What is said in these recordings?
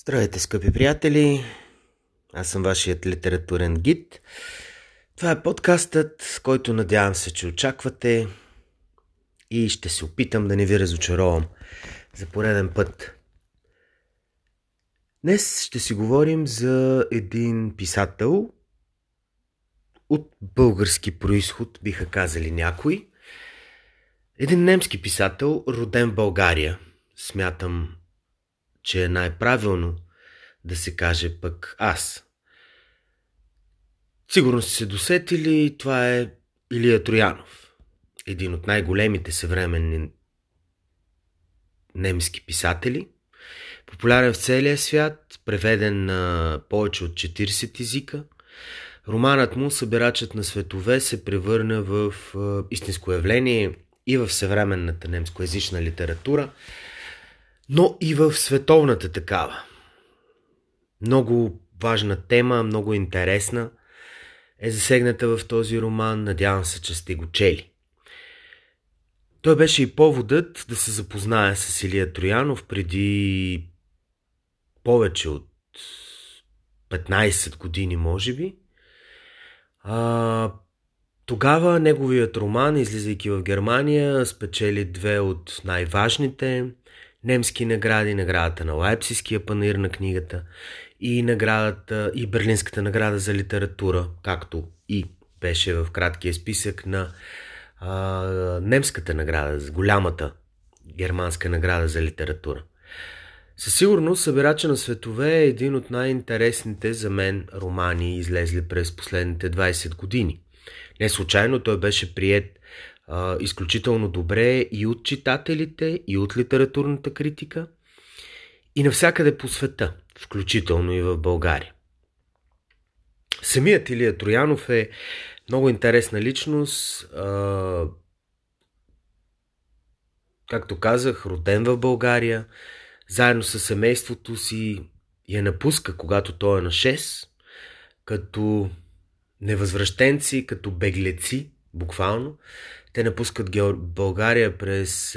Здравейте, скъпи приятели! Аз съм вашият литературен гид. Това е подкастът, който надявам се, че очаквате и ще се опитам да не ви разочаровам за пореден път. Днес ще си говорим за един писател от български происход, биха казали някой. Един немски писател, роден в България. Смятам, че е най-правилно да се каже пък аз. Сигурно сте се досетили, това е Илия Троянов, един от най-големите съвременни немски писатели, популярен в целия свят, преведен на повече от 40 езика. Романът му, Събирачът на светове, се превърна в истинско явление и в съвременната немскоязична литература – но и в световната такава. Много важна тема, много интересна е засегната в този роман. Надявам се, че сте го чели. Той беше и поводът да се запозная с Илия Троянов преди повече от 15 години, може би. А, тогава неговият роман, излизайки в Германия, спечели две от най-важните немски награди, наградата на Лайпсиския панир на книгата и наградата и Берлинската награда за литература, както и беше в краткия списък на а, немската награда, голямата германска награда за литература. Със сигурност Събирача на светове е един от най-интересните за мен романи, излезли през последните 20 години. Не случайно той беше прият а, изключително добре и от читателите, и от литературната критика, и навсякъде по света, включително и в България. Самият Илия Троянов е много интересна личност. А, както казах, роден в България, заедно с семейството си я напуска, когато той е на 6, като невъзвръщенци, като беглеци, буквално, те напускат България през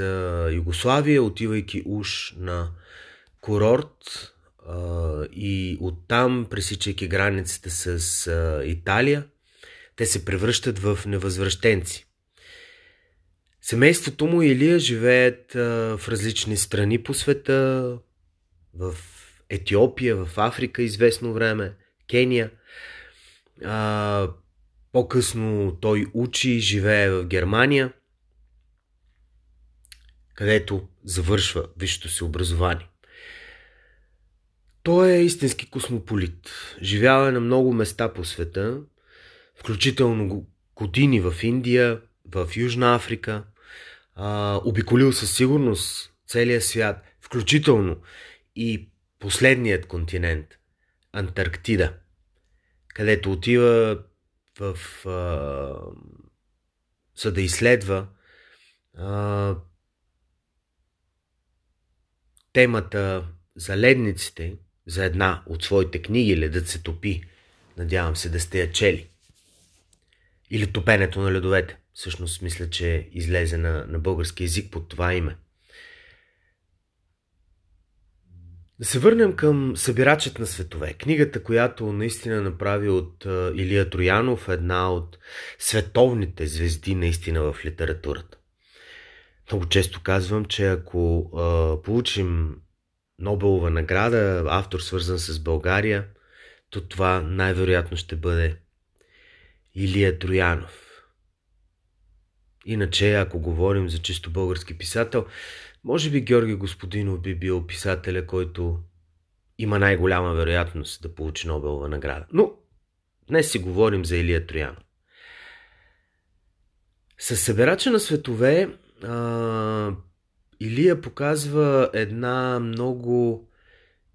Югославия, отивайки уж на курорт и оттам, пресичайки границата с Италия, те се превръщат в невъзвръщенци. Семейството му и Илия живеят в различни страни по света, в Етиопия, в Африка известно време, Кения. По-късно той учи и живее в Германия, където завършва висшето си образование. Той е истински космополит. Живява е на много места по света, включително години в Индия, в Южна Африка. А, обиколил със сигурност целия свят, включително и последният континент Антарктида, където отива в, а, за да изследва а, темата за ледниците, за една от своите книги Ледът се топи. Надявам се да сте я чели. Или Топенето на ледовете. Всъщност мисля, че излезе на, на български язик под това име. Да се върнем към Събирачът на светове. Книгата, която наистина направи от Илия Троянов една от световните звезди наистина в литературата. Много често казвам, че ако а, получим Нобелова награда, автор свързан с България, то това най-вероятно ще бъде Илия Троянов. Иначе, ако говорим за чисто български писател, може би Георги Господинов би бил писателя, който има най-голяма вероятност да получи Нобелова награда. Но днес си говорим за Илия Троян. Със събирача на светове а, Илия показва една много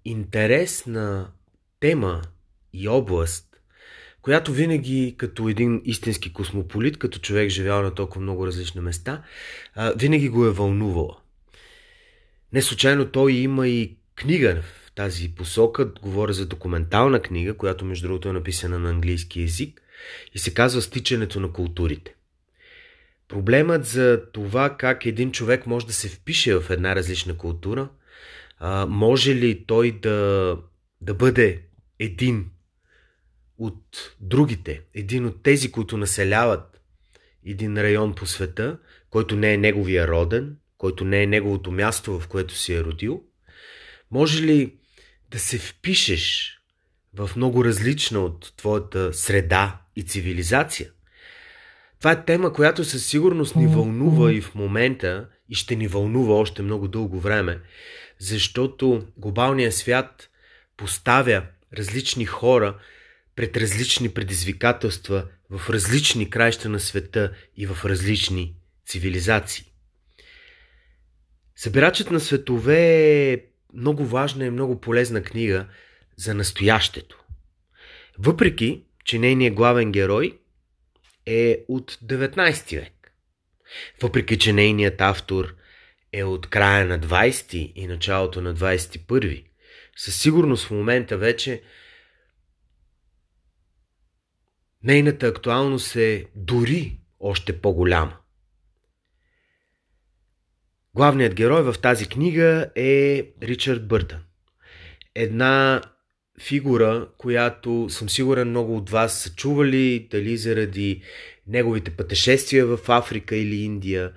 интересна тема и област, която винаги като един истински космополит, като човек живял на толкова много различни места, а, винаги го е вълнувала. Не случайно той има и книга в тази посока. Говоря за документална книга, която между другото е написана на английски язик и се казва Стичането на културите. Проблемът за това как един човек може да се впише в една различна култура може ли той да, да бъде един от другите, един от тези, които населяват един район по света, който не е неговия роден, който не е неговото място, в което си е родил? Може ли да се впишеш в много различна от твоята среда и цивилизация? Това е тема, която със сигурност ни вълнува и в момента и ще ни вълнува още много дълго време, защото глобалният свят поставя различни хора пред различни предизвикателства в различни краища на света и в различни цивилизации. Събирачът на светове е много важна и много полезна книга за настоящето. Въпреки, че нейният главен герой е от 19 век. Въпреки, че нейният автор е от края на 20 и началото на 21. Със сигурност в момента вече нейната актуалност е дори още по-голяма. Главният герой в тази книга е Ричард Бъртън. Една фигура, която съм сигурен много от вас са чували, дали заради неговите пътешествия в Африка или Индия,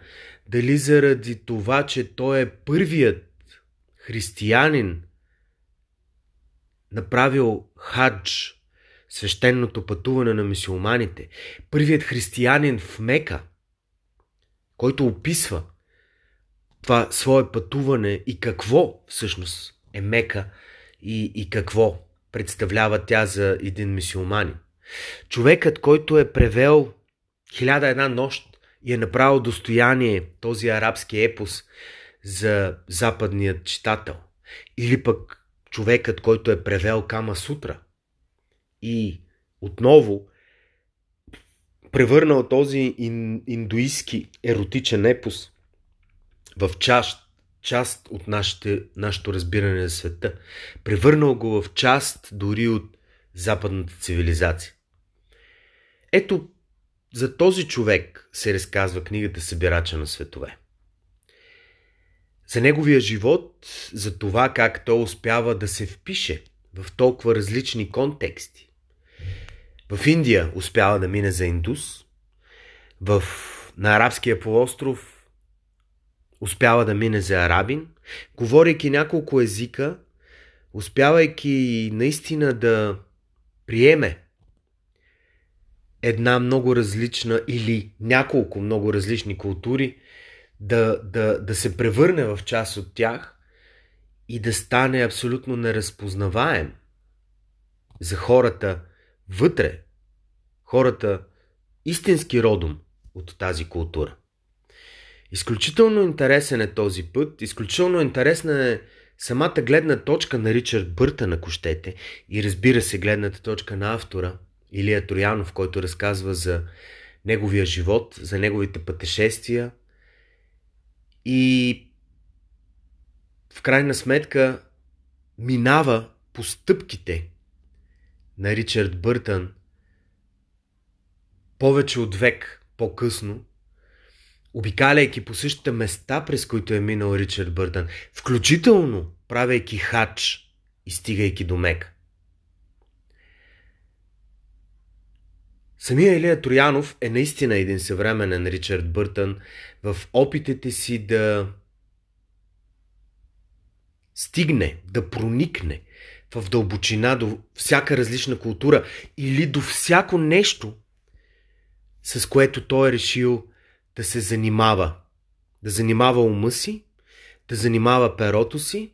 дали заради това, че той е първият християнин, направил хадж, свещеното пътуване на мисиоманите, първият християнин в Мека, който описва това свое пътуване и какво всъщност е Мека и, и какво представлява тя за един мисиоманин. Човекът, който е превел Хиляда една нощ и е направил достояние този арабски епос за западният читател. Или пък човекът, който е превел Кама Сутра и отново превърнал този ин, индуистски еротичен епос в част, част от нашите, нашето разбиране за света. Превърнал го в част дори от западната цивилизация. Ето за този човек се разказва книгата Събирача на светове. За неговия живот, за това как той успява да се впише в толкова различни контексти. В Индия успява да мине за индус, в, на арабския полуостров успява да мине за арабин, говорейки няколко езика, успявайки наистина да приеме една много различна или няколко много различни култури, да, да, да се превърне в част от тях и да стане абсолютно неразпознаваем за хората вътре, хората истински родом от тази култура. Изключително интересен е този път, изключително интересна е самата гледна точка на Ричард Бъртън, ако щете, и разбира се гледната точка на автора – Илия Троянов, който разказва за неговия живот, за неговите пътешествия. И в крайна сметка минава по стъпките на Ричард Бъртън повече от век по-късно, обикаляйки по същите места, през които е минал Ричард Бъртън, включително правейки хач и стигайки до Мека. Самия Илия Троянов е наистина един съвременен Ричард Бъртън в опитите си да стигне, да проникне в дълбочина до всяка различна култура или до всяко нещо, с което той е решил да се занимава. Да занимава ума си, да занимава перото си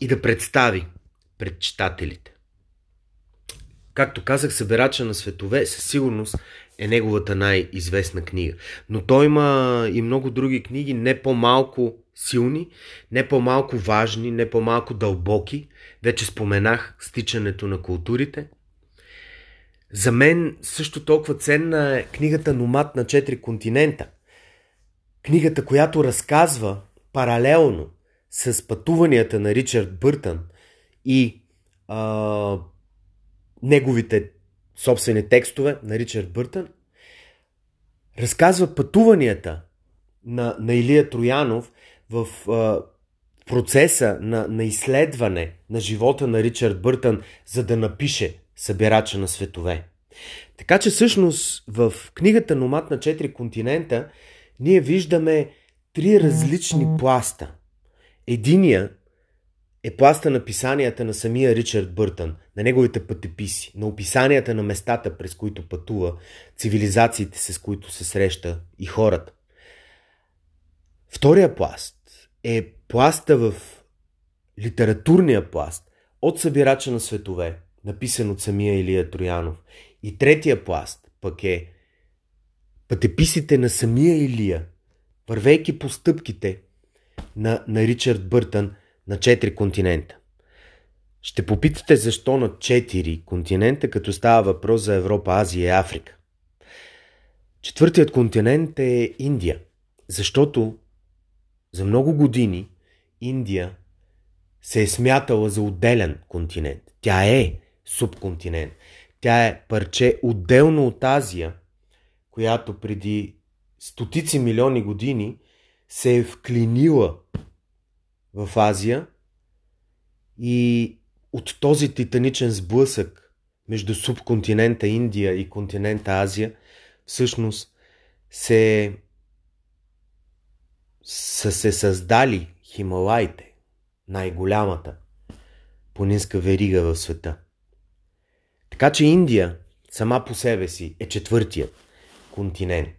и да представи пред читателите. Както казах, Събирача на светове със сигурност е неговата най-известна книга. Но той има и много други книги, не по-малко силни, не по-малко важни, не по-малко дълбоки. Вече споменах стичането на културите. За мен също толкова ценна е книгата Номад на четири континента. Книгата, която разказва паралелно с пътуванията на Ричард Бъртън и а, неговите собствени текстове на Ричард Бъртън, разказва пътуванията на, на Илия Троянов в а, процеса на, на изследване на живота на Ричард Бъртън, за да напише Събирача на светове. Така че всъщност в книгата Номад на четири континента ние виждаме три различни пласта. Единия е пласта на писанията на самия Ричард Бъртън, на неговите пътеписи, на описанията на местата, през които пътува, цивилизациите, с които се среща и хората. Втория пласт е пласта в литературния пласт от Събирача на светове, написан от самия Илия Троянов. И третия пласт пък е пътеписите на самия Илия, вървейки по стъпките на, на Ричард Бъртън на четири континента. Ще попитате защо на четири континента, като става въпрос за Европа, Азия и Африка. Четвъртият континент е Индия, защото за много години Индия се е смятала за отделен континент. Тя е субконтинент. Тя е парче отделно от Азия, която преди стотици милиони години се е вклинила в Азия и от този титаничен сблъсък между субконтинента Индия и континента Азия всъщност се са се създали Хималайте, най-голямата планинска верига в света. Така че Индия сама по себе си е четвъртият континент.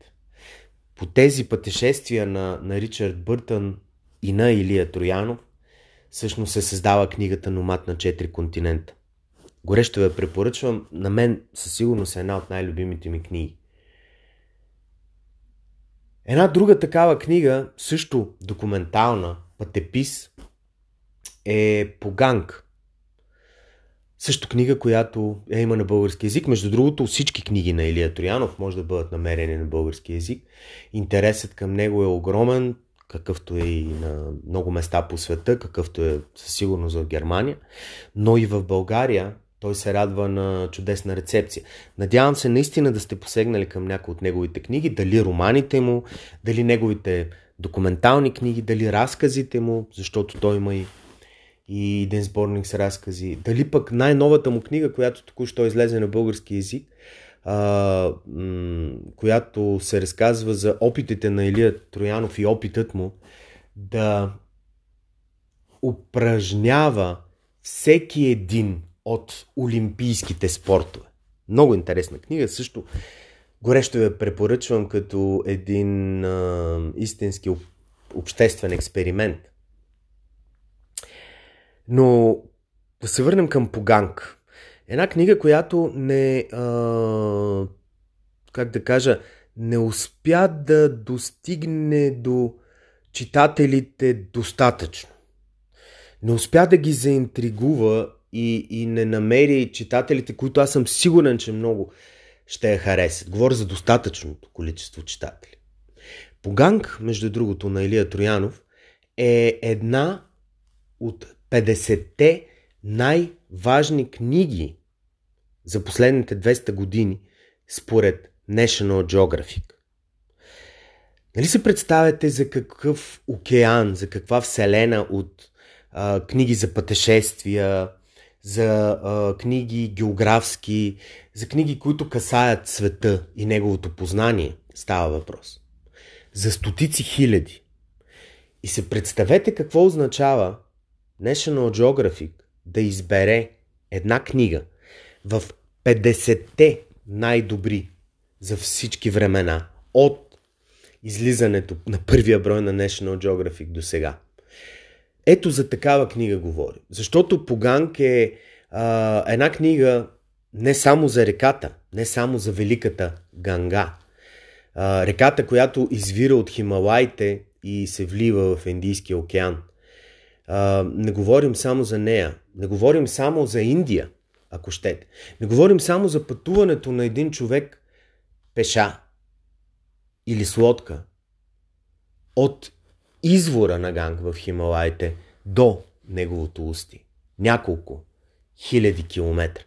По тези пътешествия на, на Ричард Бъртън и на Илия Троянов всъщност се създава книгата Номад на четири континента. Горещо я препоръчвам. На мен със сигурност е една от най-любимите ми книги. Една друга такава книга, също документална, пътепис, е Поганг. Също книга, която я има на български язик. Между другото, всички книги на Илия Троянов може да бъдат намерени на български язик. Интересът към него е огромен, какъвто е и на много места по света, какъвто е със сигурност в Германия, но и в България той се радва на чудесна рецепция. Надявам се наистина да сте посегнали към някои от неговите книги, дали романите му, дали неговите документални книги, дали разказите му, защото той има и, и един сборник с разкази, дали пък най-новата му книга, която току-що излезе на български язик, а, м- която се разказва за опитите на Илия Троянов и опитът му да упражнява всеки един от олимпийските спортове. Много интересна книга, също горещо я препоръчвам като един а, истински обществен експеримент. Но да се върнем към Поганг. Една книга, която не, а, как да кажа, не успя да достигне до читателите достатъчно. Не успя да ги заинтригува и, и не намери читателите, които аз съм сигурен, че много ще я харесат. Говоря за достатъчното количество читатели. Поганг, между другото, на Илия Троянов е една от 50-те най-важни книги за последните 200 години според National Geographic. Нали се представяте за какъв океан, за каква вселена от а, книги за пътешествия, за а, книги географски, за книги, които касаят света и неговото познание, става въпрос. За стотици хиляди. И се представете какво означава National Geographic да избере една книга в 50-те най-добри за всички времена от излизането на първия брой на National Geographic до сега. Ето за такава книга говори. Защото Поганк е а, една книга не само за реката, не само за великата Ганга. А, реката, която извира от Хималайте и се влива в Индийския океан. А, не говорим само за нея. Не говорим само за Индия, ако щете. Не говорим само за пътуването на един човек пеша или с лодка от извора на Ганг в Хималайте до неговото усти. Няколко хиляди километра.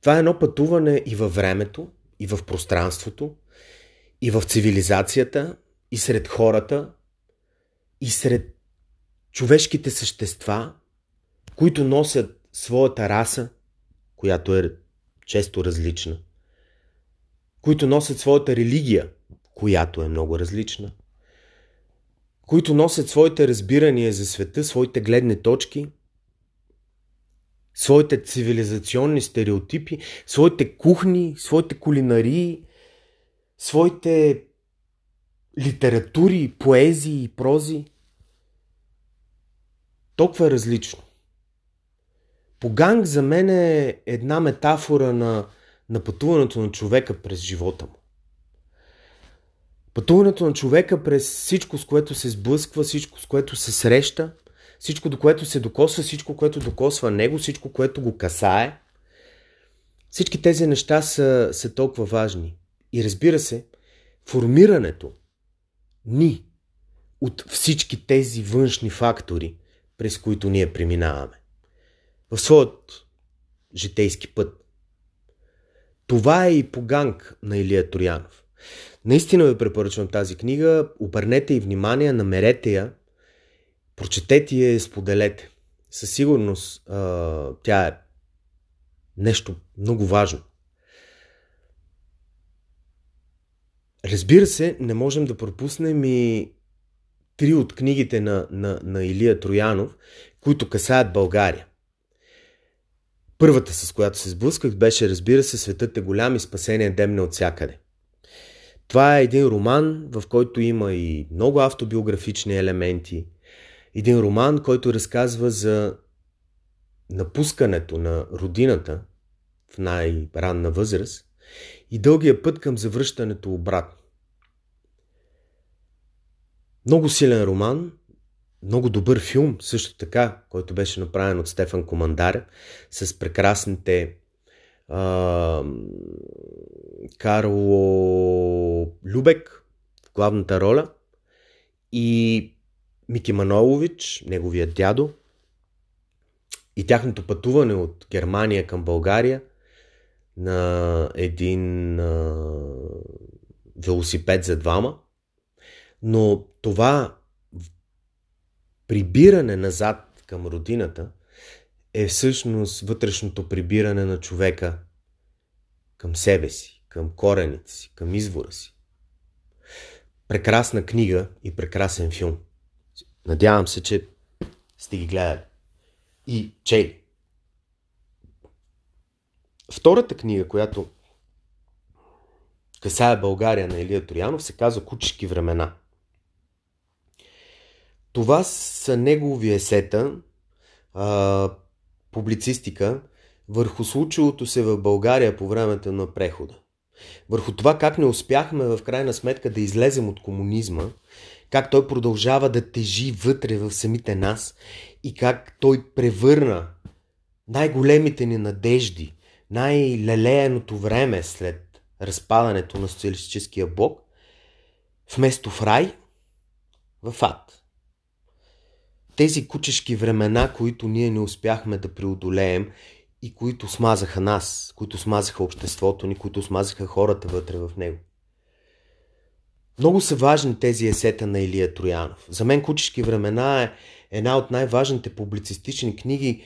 Това е едно пътуване и във времето, и в пространството, и в цивилизацията, и сред хората, и сред човешките същества, които носят своята раса, която е често различна, които носят своята религия, която е много различна, които носят своите разбирания за света, своите гледни точки, своите цивилизационни стереотипи, своите кухни, своите кулинарии, своите литератури, поезии и прози. Толкова е различно. Поганг за мен е една метафора на, на пътуването на човека през живота му. Пътуването на човека през всичко, с което се сблъсква, всичко, с което се среща, всичко, до което се докосва, всичко, което докосва него, всичко, което го касае. Всички тези неща са, са толкова важни. И разбира се, формирането ни от всички тези външни фактори, през които ние преминаваме в своят житейски път. Това е и поганг на Илия Троянов. Наистина ви препоръчвам тази книга. Обърнете и внимание, намерете я, прочетете я и споделете. Със сигурност а, тя е нещо много важно. Разбира се, не можем да пропуснем и три от книгите на, на, на Илия Троянов, които касаят България. Първата, с която се сблъсках, беше, разбира се, Светът е голям и спасение демне от всякъде. Това е един роман, в който има и много автобиографични елементи. Един роман, който разказва за напускането на родината в най-ранна възраст и дългия път към завръщането обратно. Много силен роман, много добър филм, също така, който беше направен от Стефан Командар, с прекрасните а, Карло Любек в главната роля и Мики Манолович, неговият дядо, и тяхното пътуване от Германия към България на един а, велосипед за двама. Но това прибиране назад към родината е всъщност вътрешното прибиране на човека към себе си, към корените си, към извора си. Прекрасна книга и прекрасен филм. Надявам се, че сте ги гледали. И чели. Втората книга, която касае България на Илия Троянов, се казва Кучешки времена – това са негови есета, а, публицистика, върху случилото се в България по времето на прехода. Върху това как не успяхме в крайна сметка да излезем от комунизма, как той продължава да тежи вътре в самите нас и как той превърна най-големите ни надежди, най-лелеяното време след разпадането на социалистическия блок, вместо в рай, в ад тези кучешки времена, които ние не успяхме да преодолеем и които смазаха нас, които смазаха обществото ни, които смазаха хората вътре в него. Много са важни тези есета на Илия Троянов. За мен Кучешки времена е една от най-важните публицистични книги,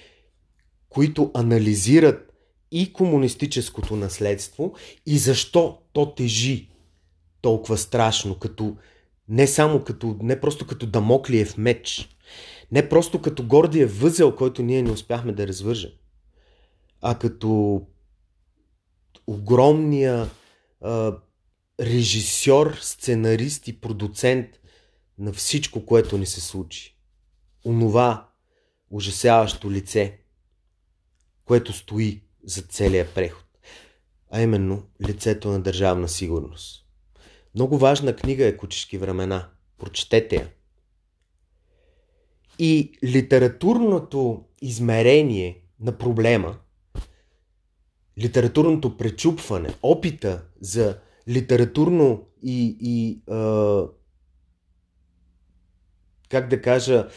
които анализират и комунистическото наследство и защо то тежи толкова страшно, като не само като, не просто като дамоклиев меч, не просто като гордия възел, който ние не успяхме да развържем, а като огромния а, режисьор, сценарист и продуцент на всичко, което ни се случи. Онова ужасяващо лице, което стои за целия преход, а именно лицето на държавна сигурност. Много важна книга е Кучешки времена. Прочетете я. И литературното измерение на проблема, литературното пречупване, опита за литературно и, и а, как да кажа,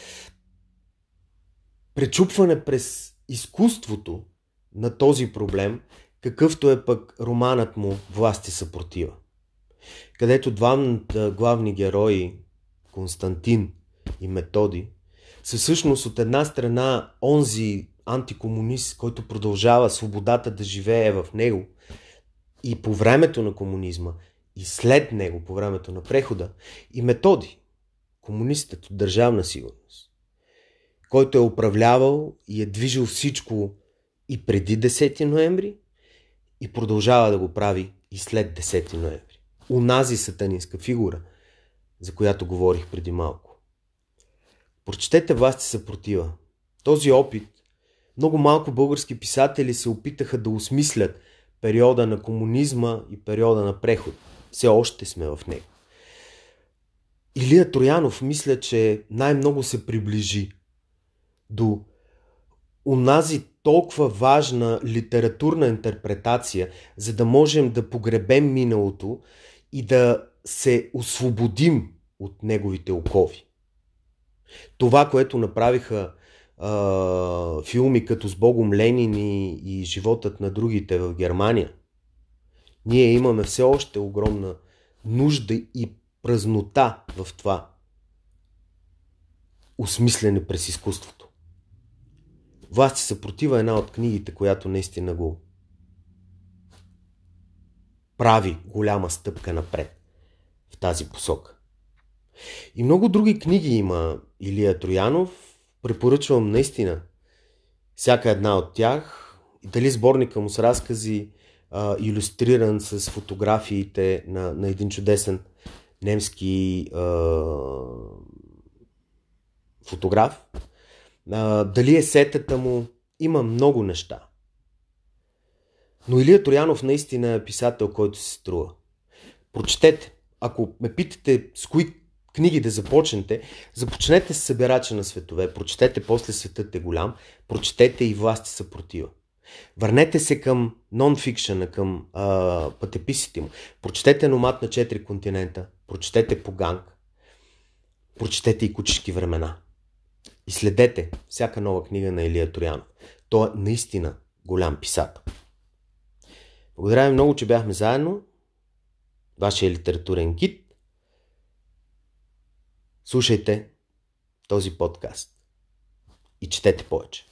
пречупване през изкуството на този проблем, какъвто е пък романът му Власт и съпротива. Където двамата главни герои, Константин и Методи, са всъщност от една страна онзи антикомунист, който продължава свободата да живее в него и по времето на комунизма, и след него, по времето на прехода, и методи, комунистът от държавна сигурност, който е управлявал и е движил всичко и преди 10 ноември, и продължава да го прави и след 10 ноември. Унази сатанинска фигура, за която говорих преди малко. Прочетете власти съпротива. Този опит много малко български писатели се опитаха да осмислят периода на комунизма и периода на преход. Все още сме в него. Илия Троянов мисля, че най-много се приближи до унази толкова важна литературна интерпретация, за да можем да погребем миналото и да се освободим от неговите окови. Това, което направиха а, филми като с Богом Ленин и, и животът на другите в Германия, ние имаме все още огромна нужда и празнота в това осмислене през изкуството. Власти съпротива една от книгите, която наистина го прави голяма стъпка напред в тази посока. И много други книги има Илия Троянов. Препоръчвам наистина всяка една от тях. Дали сборника му с разкази, а, иллюстриран с фотографиите на, на един чудесен немски а, фотограф. А, дали е сетата му. Има много неща. Но Илия Троянов наистина е писател, който се струва. Прочетете. Ако ме питате с кои книги да започнете, започнете с Събирача на светове, прочетете после Светът е голям, прочетете и Власти съпротива. Върнете се към нонфикшена, към а, пътеписите му. Прочетете Номат на четири континента, прочетете Поганг, прочетете и Кучешки времена. И следете всяка нова книга на Илия Троянов. Той е наистина голям писател. Благодаря ви много, че бяхме заедно. Вашия литературен гид. Слушайте този подкаст и четете повече.